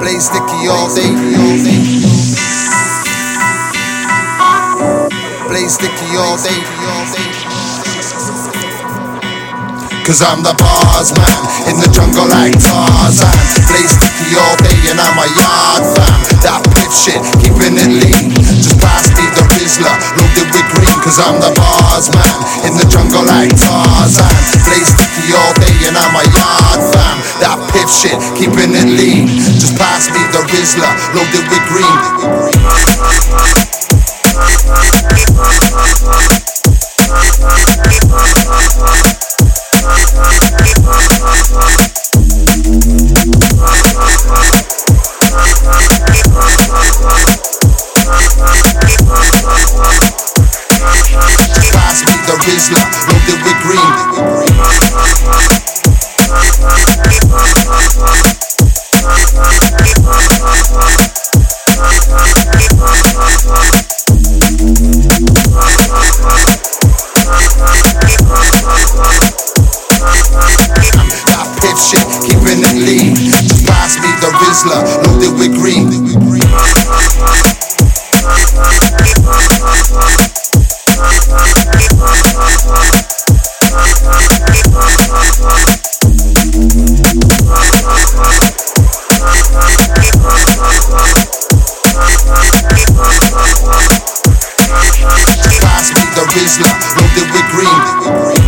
Play sticky all day. Play sticky all day. Cause I'm the boss man in the jungle like Tarzan. Play sticky all day and I'm a yard fam. That pip shit, keeping it lean. Just pass me the Rizla, loaded with green. Cause I'm the boss man in the jungle like Tarzan. Play sticky all day and I'm a yard fam. That pip shit, keeping it lean. The loaded with green. Tesla loaded with green. Pass me the Rizla, loaded with green.